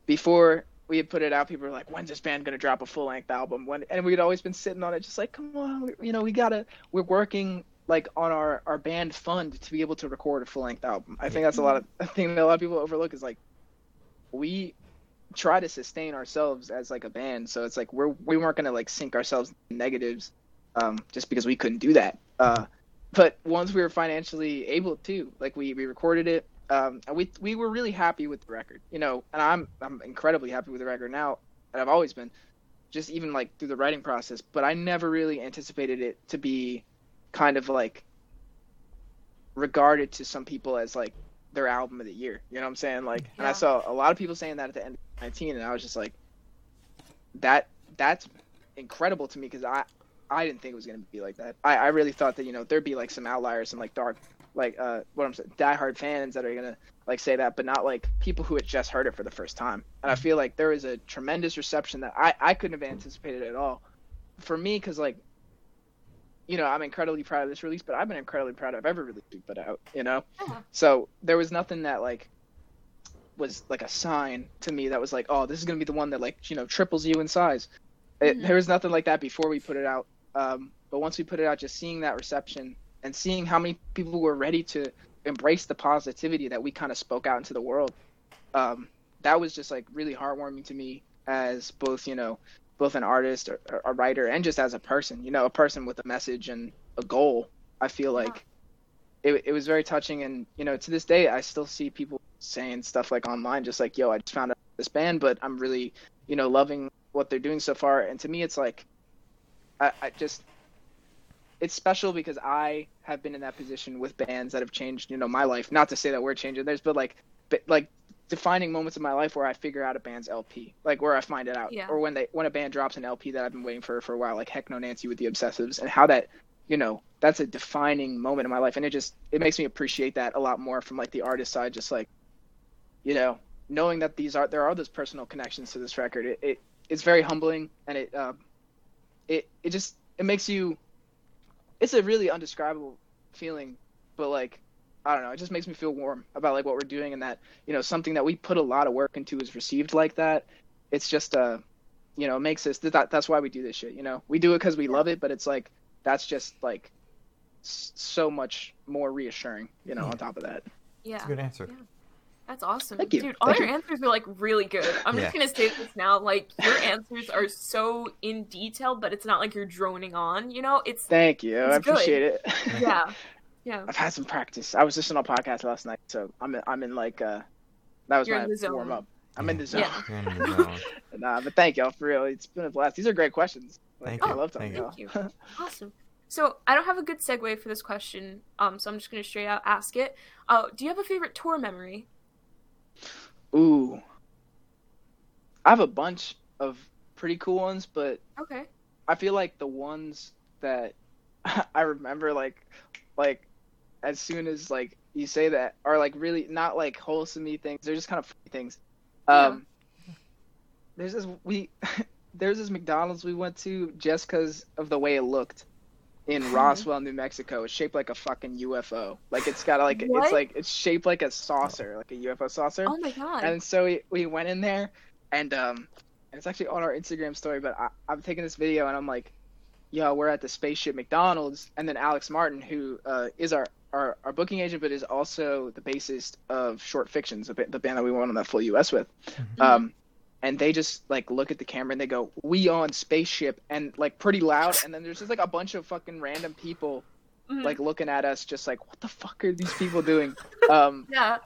before we had put it out, people were like, "When's this band gonna drop a full length album?" When and we'd always been sitting on it, just like, "Come on, you know, we gotta." We're working like on our our band fund to be able to record a full length album. I think that's a lot of a thing that a lot of people overlook is like we try to sustain ourselves as like a band. So it's like we're we weren't gonna like sink ourselves in negatives um, just because we couldn't do that. Uh, but once we were financially able to, like we, we recorded it, um, we we were really happy with the record, you know. And I'm I'm incredibly happy with the record now, and I've always been, just even like through the writing process. But I never really anticipated it to be kind of like regarded to some people as like their album of the year. You know what I'm saying? Like, and I saw a lot of people saying that at the end of 19, and I was just like, that that's incredible to me because I I didn't think it was gonna be like that. I, I really thought that you know there'd be like some outliers, and like dark, like uh what I'm saying, diehard fans that are gonna like say that, but not like people who had just heard it for the first time. And I feel like there was a tremendous reception that I I couldn't have anticipated at all. For me, because like, you know, I'm incredibly proud of this release, but I've been incredibly proud of every release we put out. You know, Yeah. so there was nothing that like was like a sign to me that was like, oh, this is gonna be the one that like you know triples you in size. It, Mhm. There was nothing like that before we put it out. Um, but once we put it out, just seeing that reception and seeing how many people were ready to embrace the positivity that we kind of spoke out into the world, um, that was just like really heartwarming to me as both you know both an artist or or a writer and just as a person you know a person with a message and a goal i feel Yeah. like it, it was very touching and you know to this day i still see people saying stuff like online just like yo i just found out this band but i'm really you know loving what they're doing so far and to me it's like i, I just it's special because i have been in that position with bands that have changed you know my life. Not to say that we're changing theirs but like but like defining moments in my life where I figure out a band's LP, like where I find it out, Yeah. or when they when a band drops an LP that I've been waiting for for a while, like Heck No Nancy with the Obsessives, and how that, you know, that's a defining moment in my life, and it just it makes me appreciate that a lot more from like the artist side, just like, you know, knowing that these are there are those personal connections to this record, it, it it's very humbling, and it um, it it just it makes you, it's a really undescribable feeling, but like I don't know. It just makes me feel warm about like what we're doing and that you know something that we put a lot of work into is received like that. It's just uh, you know, makes us that that's why we do this shit. You know, we do it because we love it, but it's like that's just like s- so much more reassuring. You know, on top of that. Yeah. That's a good answer. Yeah. That's awesome. Thank you. Dude, all Thank your you. answers are like really good. I'm just gonna say this now. Like your answers are so in detail, but it's not like you're droning on, you know? It's Thank you. I It's good. appreciate it. yeah. Yeah. I've had some practice. I was listening on a podcast last night, so I'm in, I'm in like uh, that was You're my in the zone. warm up. I'm in the zone. Yeah. You're in the zone. Nah, but thank y'all for real. It's been a blast. These are great questions. Like, Thank I you. love talking Thank to you. y'all. Awesome. So I don't have a good segue for this question, um, so I'm just gonna straight out ask it. Uh, do you have a favorite tour memory? Ooh. I have a bunch of pretty cool ones, but Okay. I feel like the ones that I remember like like as soon as like you say that are like really not like wholesome things. They're just kind of funny things. Um, there's this we there's this McDonald's we went to just because of the way it looked in Roswell, New Mexico. It's shaped like a fucking UFO. Like it's got like What? it's like it's shaped like a saucer, like a UFO saucer. Oh my god. And so we, we went in there, and um, and it's actually on our Instagram story. But I, I'm taking this video, and I'm like, "Yo, we're at the spaceship McDonald's." And then Alex Martin, who uh, is our, our our booking agent, but is also the bassist of Short Fictions, the, the band that we went on that full US with. Um, and they just like look at the camera and they go, "We on spaceship," and like pretty loud. And then there's just like a bunch of fucking random people Mhm. like looking at us, just like, "What the fuck are these people doing?" Um, yeah.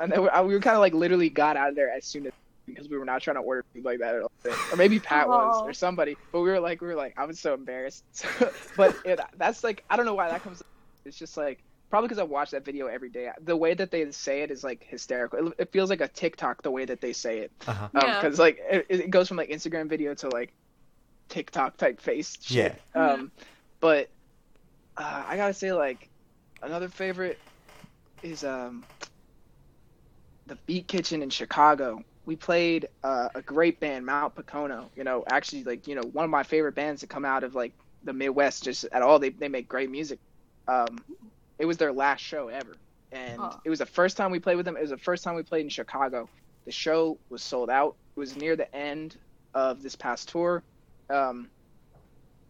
and then we, I- we were kind of like literally got out of there as soon as because we were not trying to order food like that at all. Or maybe Pat was Oh. or somebody. But we were like we were like I was so embarrassed. but it, that's like I don't know why that comes. It's just like probably because I watch that video every day. The way that they say it is like hysterical. It, it feels like a TikTok the way that they say it. Uh-huh. Yeah. Because like it, it goes from like Instagram video to like TikTok type face. Shit. Yeah. Um, but uh, I gotta say like another favorite is um the Beat Kitchen in Chicago. We played uh, a great band, Mount Pocono. You know, actually like you know one of my favorite bands to come out of like the Midwest. Just at all, they they make great music. Um, it was their last show ever, and Oh. it was the first time we played with them. It was the first time we played in Chicago. The show was sold out. It was near the end of this past tour. Um,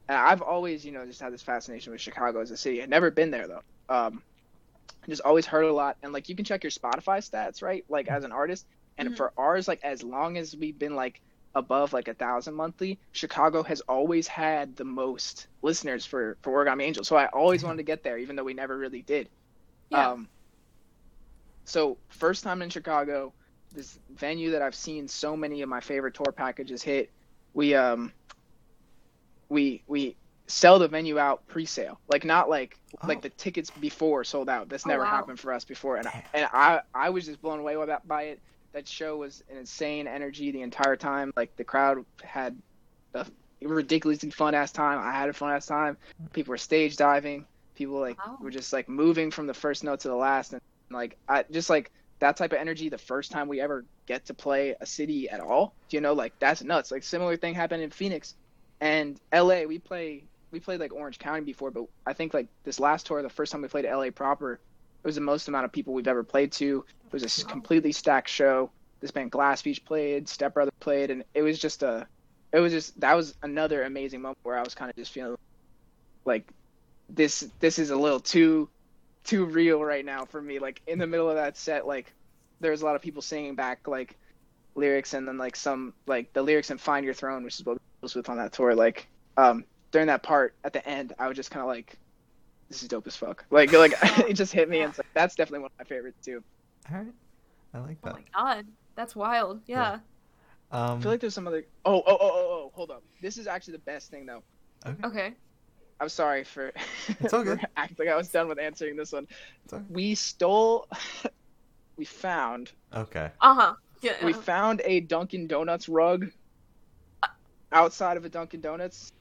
and I've always, you know, just had this fascination with Chicago as a city. I'd never been there though. Um, I just always heard a lot, and like you can check your Spotify stats, right? Like as an artist, and Mhm. for ours, like as long as we've been like above like a thousand monthly, Chicago has always had the most listeners for for Origami Angel. So I always wanted to get there, even though we never really did. Yeah. Um, so first time in Chicago, this venue that I've seen so many of my favorite tour packages hit. We um we we sell the venue out pre-sale, like not like like Oh. the tickets before sold out. That's Oh, never wow. happened for us before, and I, and I I was just blown away by that by it. That show was an insane energy the entire time. Like the crowd had a ridiculously fun ass time. I had a fun ass time. People were stage diving. People like Wow. were just like moving from the first note to the last, and like I just like that type of energy. The first time we ever get to play a city at all, you know, like that's nuts. Like similar thing happened in Phoenix and L.A. We play we played like Orange County before, but I think like this last tour, the first time we played L.A. proper, was the most amount of people we've ever played to. It was a completely stacked show. This band Glass Beach played, Step Brother played, and it was just a, it was just that was another amazing moment where I was kind of just feeling like this this is a little too too real right now for me. Like in the middle of that set, like there was a lot of people singing back like lyrics and then like some like the lyrics in Find Your Throne, which is what we was with on that tour. Like um during that part at the end, I was just kind of like, this is dope as fuck. Like like it just hit me and it's like that's definitely one of my favorites too. All right. I like that. Oh my god. That's wild. Yeah. I Um, feel like there's some other. Oh oh oh oh oh. Hold up. This is actually the best thing though. Okay. I'm sorry for. It's all good. for acting like I was done with answering this one. It's all- We stole. we found. okay. Uh huh. Yeah. We found a Dunkin' Donuts rug. Outside of a Dunkin' Donuts.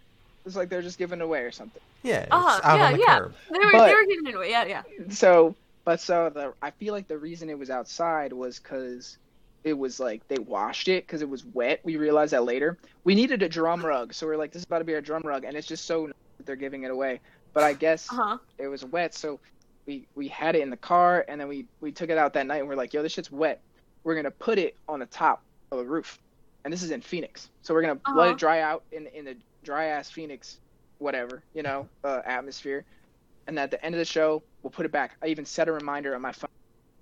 It's like they're just giving away or something. Yeah. It's Uh-huh, out yeah, on the yeah. curb. They were, But- they were getting into it. Yeah, yeah. So, but so the I feel like the reason it was outside was because it was like they washed it because it was wet. We realized that later. We needed a drum rug, so we are like, this is about to be our drum rug, and it's just so that they're giving it away. But I guess Uh huh. it was wet, so we we had it in the car, and then we we took it out that night, and we're like, yo, this shit's wet. We're gonna put it on the top of a roof, and this is in Phoenix, so we're gonna let Uh-huh. it dry out in in the dry ass Phoenix, whatever you know, uh, atmosphere. And at the end of the show, we'll put it back. I even set a reminder on my phone.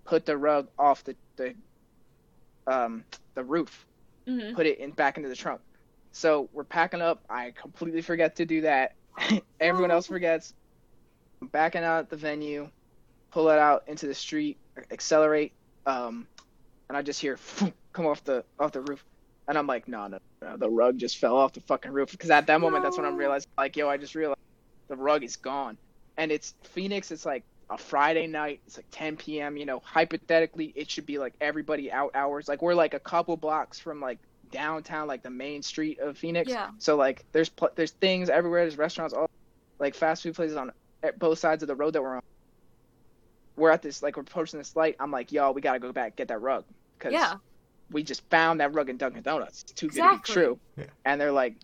Put the rug off the the um the roof hmm put it in back into the trunk. So we're packing up. I completely forget to do that. Everyone else forgets. I'm backing out at the venue, pull it out into the street, accelerate, um, and I just hear come off the off the roof, and I'm like, no, no, no, the rug just fell off the fucking roof. Because at that moment, that's when I'm realizing, like, yo, I just realized the rug is gone, and it's Phoenix. It's like a Friday night. It's like 10 p.m. You know, hypothetically, it should be like everybody out hours. Like we're like a couple blocks from like downtown, like the main street of Phoenix. Yeah. So like there's pl- there's things everywhere. There's restaurants, all like fast food places on at both sides of the road that we're on. we're at this like we're approaching this light. I'm like, yo, we gotta go back get that rug because Yeah. We just found that rug in Dunkin' Donuts. It's too Exactly. good to be true. Yeah. And they're like,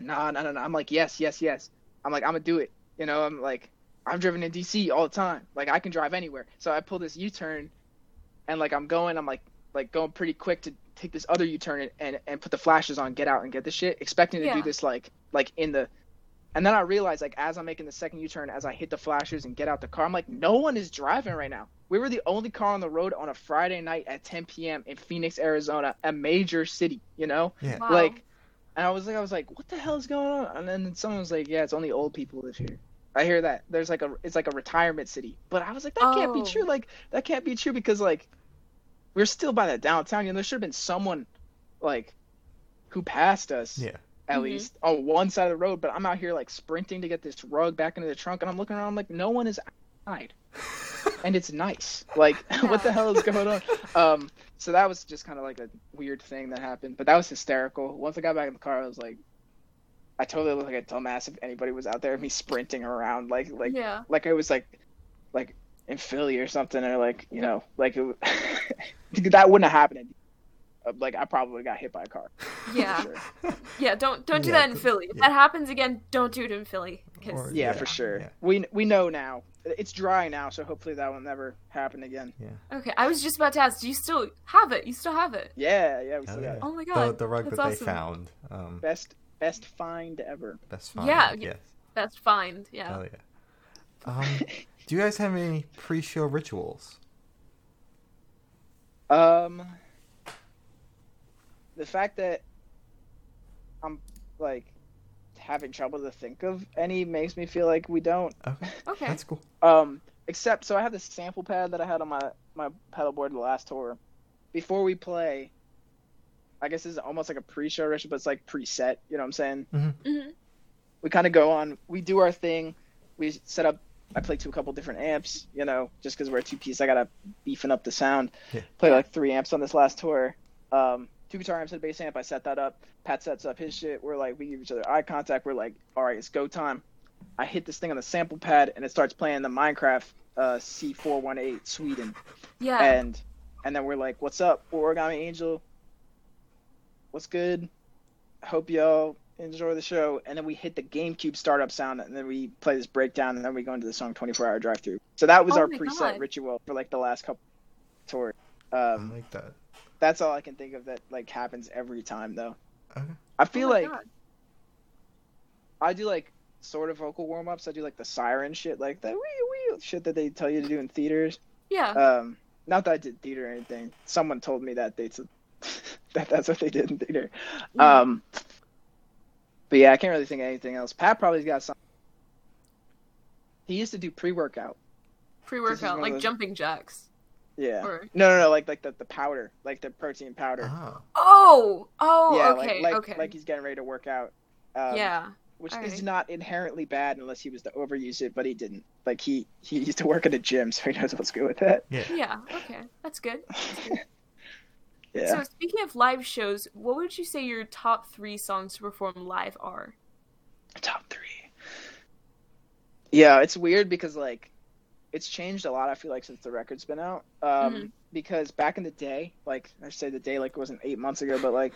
nah, no, no, no. I'm like, yes, yes, yes. I'm like, I'm gonna do it. You know, I'm like, I've driven in DC all the time. Like, I can drive anywhere. So I pull this U-turn, and like I'm going, I'm like, like going pretty quick to take this other U-turn and and, and put the flashes on, get out and get the shit, expecting to Yeah. do this like like in the. And then I realized, like, as I'm making the second U-turn, as I hit the flashers and get out the car, I'm like, no one is driving right now. We were the only car on the road on a Friday night at 10 p.m. in Phoenix, Arizona, a major city. You know, Yeah. Wow. like, and I was like, I was like, what the hell is going on? And then someone was like, yeah, it's only old people live here. I hear that. There's like a, it's like a retirement city. But I was like, that can't be Oh. true. Like, that can't be true because like, we're still by the downtown. You know, there should have been someone, like, who passed us Yeah. At Mhm. least on one side of the road. But I'm out here like sprinting to get this rug back into the trunk, and I'm looking around I'm like, no one is outside, and it's nice. Like, what the hell is going on? Um, so that was just kind of like a weird thing that happened, but that was hysterical. Once I got back in the car, I was like, I totally looked like a dumbass if anybody was out there, me sprinting around like like yeah. like I was like like in Philly or something, or like you know like it, that wouldn't have happened. Uh, Like I probably got hit by a car. Yeah. sure. Yeah, don't don't do Yeah, that in Philly. If yeah. that happens again, don't do it in Philly. 'cause- Or- Yeah, Yeah, for sure. yeah. We we know now. It's dry now, so hopefully that will never happen again. Yeah. Okay, I was just about to ask, do you still have it? You still have it? Yeah, yeah, we still yeah. got it. Oh my god. the rug that's that awesome. they found. Um, Best best find ever. best find. Yeah, Yes. That's find. Yeah. Hell yeah. Um, do you guys have any pre-show rituals? Um, the fact that I'm like having trouble to think of any makes me feel like we don't. Okay. Okay. That's cool. Um, except so I have this sample pad that I had on my my pedal board the last tour. Before we play, I guess this is almost like a pre-show ritual, but it's like preset. You know what I'm saying? Mhm. We kind of go on. We do our thing. We set up. I play to a couple different amps. You know, just because we're a two piece, I gotta beefing up the sound. Yeah. Play like three amps on this last tour. Um, two guitar amps and a bass amp. I set that up. Pat sets up his shit. We're like, we give each other eye contact. We're like, all right, it's go time. I hit this thing on the sample pad and it starts playing the Minecraft uh, C418 Sweden. Yeah. And and then we're like, what's up, Origami Angel? What's good? Hope y'all enjoy the show. And then we hit the GameCube startup sound and then we play this breakdown and then we go into the song 24 Hour Drive Through. So that was Oh our preset God. ritual for like the last couple tours. I Um, like that. That's all I can think of that like happens every time though. Okay. I Oh feel my like God. I do like sort of vocal warm ups. I do like the siren shit, like the wee wee shit that they tell you to do in theaters. Yeah. Um, not that I did theater or anything. Someone told me that they that that's what they did in theater. Yeah. Um, but yeah, I can't really think of anything else. Pat probably's got some. He used to do pre workout. Pre workout, like those- jumping jacks. Yeah. Or No, no, no, like like the, the powder, like the protein powder. Oh. Oh! Oh, yeah, okay, like like, okay. like he's getting ready to work out. Um, yeah. which All is right. not inherently bad unless he was to overuse it, but he didn't. Like he he used to work at a gym, so he knows what's good with that. Yeah. Yeah, okay. That's good. Yeah. So speaking of live shows, what would you say your top three songs to perform live are? Top three. Yeah, it's weird because like it's changed a lot. I feel like since the record's been out. Um, Mhm. Because back in the day, like I say, the day like it wasn't eight months ago, but like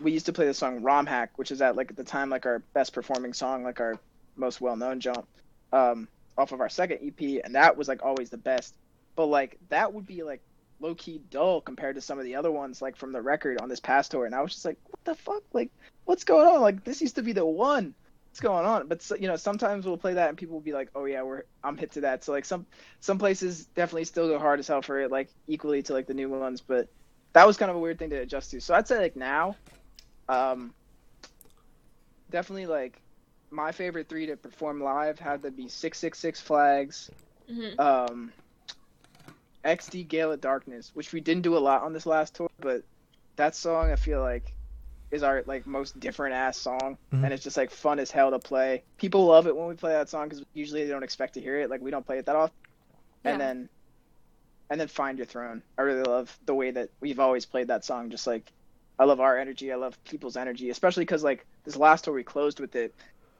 we used to play the song "Rom Hack," which is at like at the time like our best performing song, like our most well known jump, um, off of our second EP, and that was like always the best. But like that would be like low key dull compared to some of the other ones like from the record on this past tour, and I was just like, what the fuck, like what's going on? Like this used to be the one. What's going on? But you know, sometimes we'll play that and people will be like, "Oh yeah, we're I'm hit to that." So like some some places definitely still go hard as hell for it, like equally to like the new ones. But that was kind of a weird thing to adjust to. So I'd say like now, um, definitely like my favorite three to perform live had to be six six six flags, hmm um, XD Gale of Darkness, which we didn't do a lot on this last tour, but that song I feel like is our like most different ass song, Mhm. and it's just like fun as hell to play. People love it when we play that song because usually they don't expect to hear it. Like we don't play it that often, and then and then Find Your Throne. I really love the way that we've always played that song. Just like I love our energy, I love people's energy, especially because like this last tour we closed with it.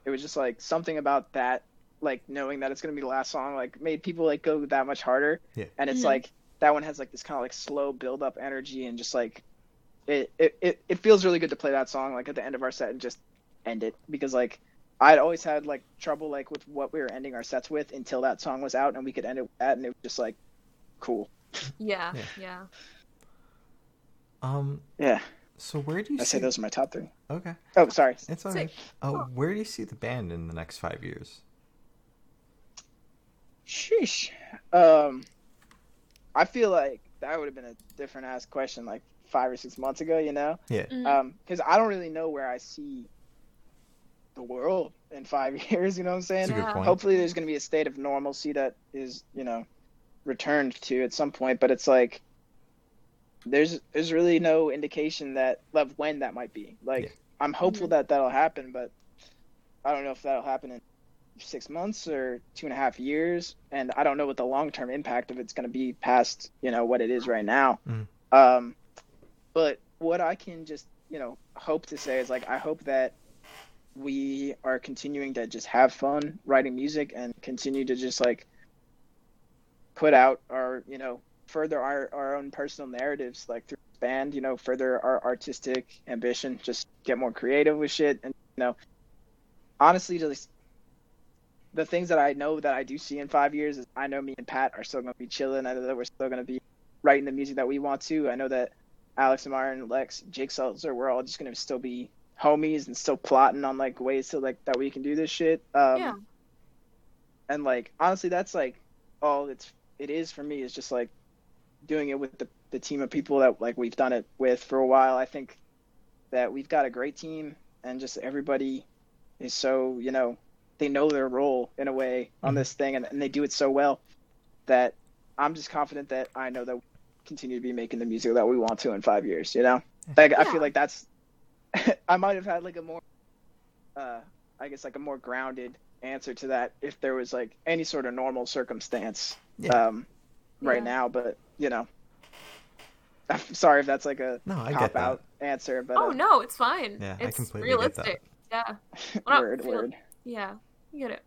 It was just like something about that like knowing that it's gonna be the last song like made people like go that much harder. Yeah. And it's Mhm. like that one has like this kind of like slow build up energy and just like it, it it it feels really good to play that song like at the end of our set and just end it because like I'd always had like trouble like with what we were ending our sets with until that song was out and we could end it with that and it was just like cool. Yeah, Yeah. yeah. Um. Yeah. So where do you I see? say those are my top three. Okay, Oh, sorry. it's all Sick. right. Oh, where do you see the band in the next five years? Sheesh. Um, I feel like that would have been a different ass question like five or six months ago. You know, Yeah. Mhm. um, because I don't really know where I see the world in five years. You know what I'm saying? That's a good point. Hopefully, there's going to be a state of normalcy that is, you know, returned to at some point. But it's like there's there's really no indication that of when that might be. Like Yeah. I'm hopeful that that'll happen, but I don't know if that'll happen in six months or two and a half years, and I don't know what the long term impact of it's going to be past you know what it is right now. Mm. Um, but what I can just you know hope to say is like I hope that we are continuing to just have fun writing music and continue to just like put out our you know further our, our own personal narratives like through band you know further our artistic ambition just get more creative with shit. And you know honestly just the things that i know that i do see in five years is i know me and pat are still to be chilling. I know that we're still to be writing the music that we want to. I know that alex and Myron, lex jake seltzer we're all just going to still be homies and still plotting on like ways to like that we can do this shit um Yeah. and like honestly that's like all it's it is for me is just like doing it with the, the team of people that like we've done it with for a while i think that we've got a great team and just everybody is so you know they know their role in a way on Mhm. this thing and, and they do it so well that i'm just confident that i know that we continue to be making the music that we want to in five years you know like i feel like that's i might have had like a more uh i guess like a more grounded answer to that if there was like any sort of normal circumstance Yeah. um right Yeah. now but you know i'm sorry if that's like a No, I get cop that. out answer but Oh uh, no, it's fine. Yeah, I it's completely get that. realistic. Yeah. Well, word feel- word Yeah, you get it.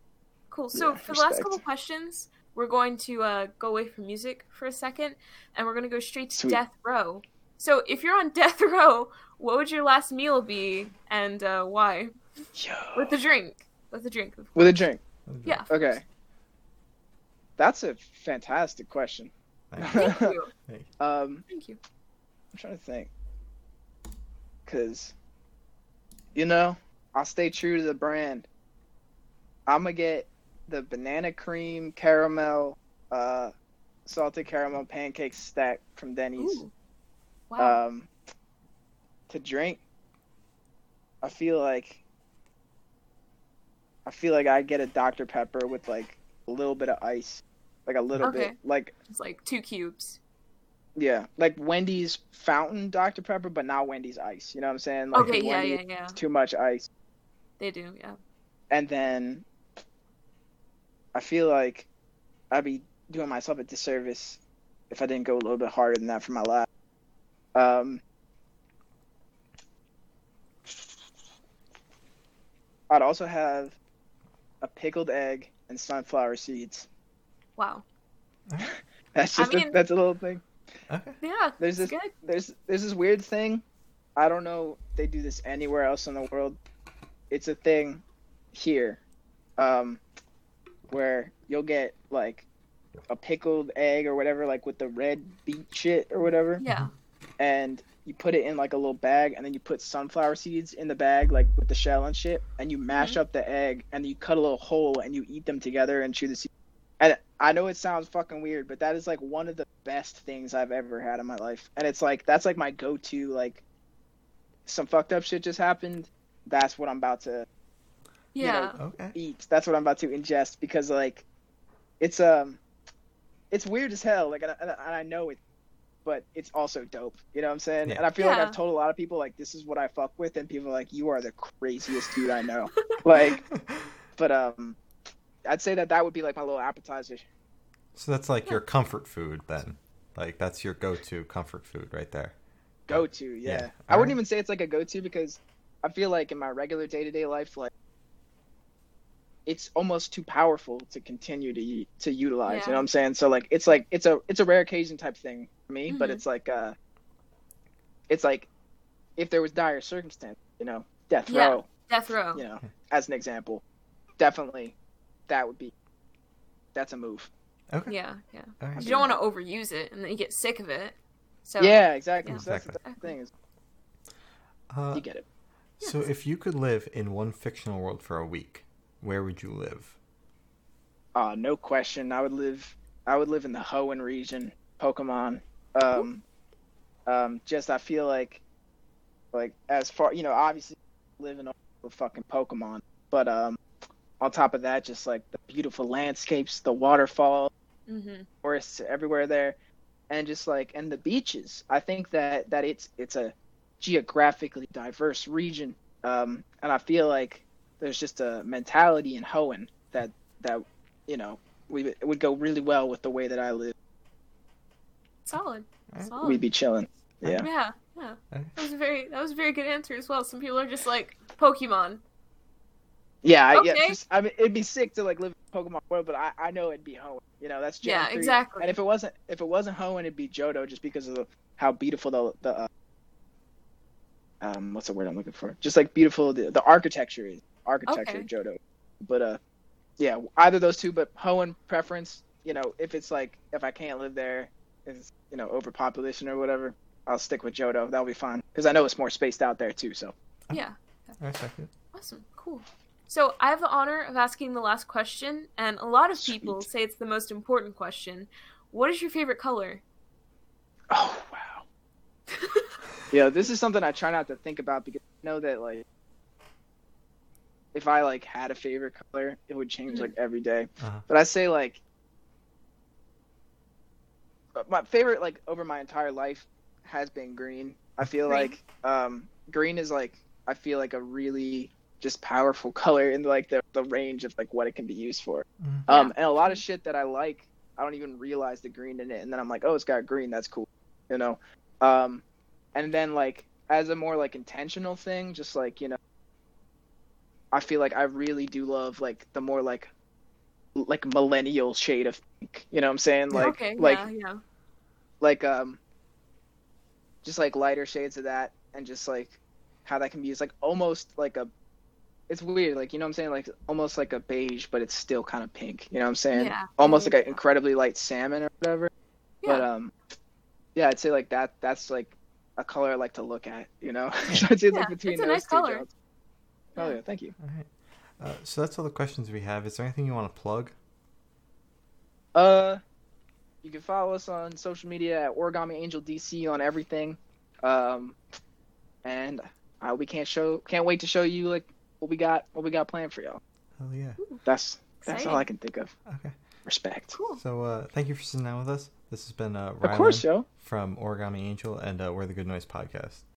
Cool. So Yeah, for the last couple questions, we're going to uh, go away from music for a second, and we're going to go straight to Sweet. death row. So if you're on death row, what would your last meal be, and uh, why? Yo. With a drink. With a drink. with a drink Yeah. okay course. that's a fantastic question Thank you. um Thank you. i'm trying to think because you know i'll stay true to the brand i'm gonna get the banana cream caramel uh salted caramel pancake stack from denny's Ooh. Wow. um to drink i feel like i feel like i get a dr pepper with like a little bit of ice like a little Okay. bit like it's like two cubes. yeah like wendy's fountain dr pepper but not wendy's ice you know what i'm saying like okay, yeah, yeah, yeah. it's too much ice They do, yeah. and then i feel like i'd be doing myself a disservice if i didn't go a little bit harder than that for my last um i'd also have a pickled egg and sunflower seeds Wow. that's I just a, that's a little thing Okay. Yeah. There's it's this- good. there's there's this weird thing. I don't know if they do this anywhere else in the world. It's a thing here, um, where you'll get like a pickled egg or whatever, like with the red beet shit or whatever, Yeah. and you put it in like a little bag, and then you put sunflower seeds in the bag, like with the shell and shit, and you mash mm-hmm. up the egg, and you cut a little hole, and you eat them together and chew the seeds. And I know it sounds fucking weird, but that is like one of the best things I've ever had in my life. And it's like that's like my go-to. Like some fucked up shit just happened. That's what I'm about to Yeah. Okay. eat. That's what I'm about to ingest because like it's um it's weird as hell. Like and I, and I know it, but it's also dope. You know what I'm saying? Yeah. And I feel like I've told a lot of people like this is what I fuck with, and people are like you are the craziest dude I know. like, but um, I'd say that that would be like my little appetizer. so that's like your comfort food then. Like that's your go-to comfort food right there. go to yeah, Yeah. i wouldn't Alright. even say it's like a go to because i feel like in my regular day-to-day life like it's almost too powerful to continue to to utilize. Yeah. You know what I'm saying? So like it's like it's a it's a rare occasion type thing for me, but Mhm. it's like uh, it's like if there was dire circumstance, you know, death Yeah. row, Death row. you know, as an example, definitely that would be that's a move. Okay. Yeah, yeah. All right. You don't want to overuse it and then you get sick of it. So yeah, exactly. yeah. So that's the Exactly. thing is Uh, you get it. so if you could live in one fictional world for a week, where would you live? Uh, no question. I would live. I would live in the Hoenn region, Pokemon. Um, um, just I feel like, like as far you know, obviously living on the fucking Pokemon, but um, on top of that, just like the beautiful landscapes, the waterfall, hmm forests everywhere there, and just like and the beaches. I think that that it's it's a geographically diverse region, um, and I feel like there's just a mentality in Hoenn that that you know we it would go really well with the way that I live. solid. Solid. We'd be chilling. Yeah. Yeah, yeah. That was a very that was a very good answer as well. Some people are just like Pokemon. Yeah, I, yeah. Okay. Just, I mean, it'd be sick to like live in Pokemon world, but I, I know it'd be Hoenn. You know, that's Gen Yeah, 3. exactly. And if it wasn't if it wasn't Hoenn, it'd be Johto, just because of the, how beautiful the the uh, um what's the word I'm looking for? Just like beautiful the, the architecture is architecture Okay. of Johto. But uh, yeah, either those two. But Hoenn preference. You know, if it's like if I can't live there, is you know overpopulation or whatever, I'll stick with Johto. That'll be fine because I know it's more spaced out there too. So Yeah. I respect it. Awesome. Cool. So I have the honor of asking the last question, and a lot of people Sweet. say it's the most important question. What is your favorite color? Oh wow. yeah, this is something I try not to think about because I know that like if I like had a favorite color, it would change like every day. Uh-huh. But I say like but my favorite like over my entire life has been green. I feel Green. like um green is like I feel like a really just powerful color in like the, the range of like what it can be used for. Mhm. Um, and a lot of shit that I like, I don't even realize the green in it, and then I'm like, oh, it's got green, that's cool, you know. Um, and then like as a more like intentional thing, just like you know, I feel like I really do love like the more like like millennial shade of pink. You know what I'm saying? Like okay. like yeah. Yeah. like um, just like lighter shades of that, and just like how that can be used, like almost like a. It's weird, like you know what I'm saying, like almost like a beige, but it's still kind of pink. You know what I'm saying? Yeah. Almost like an incredibly light salmon or whatever. Yeah. But um, yeah, I'd say like that. That's like a color I like to look at. You know, so I'd say it's Yeah, like between it's a those nice two. color. Jobs. Oh Yeah. yeah, thank you. All right. Uh, so that's all the questions we have. Is there anything you want to plug? Uh, you can follow us on social media at Origami Angel DC on everything. Um, and uh, we can't show, can't wait to show you like what we got, what we got planned for y'all. Hell yeah. That's that's all I can think of. Okay. Respect. Cool. So uh, thank you for sitting down with us. This has been uh, Of course, yo. from Origami Angel and uh, We're the Good Noise podcast.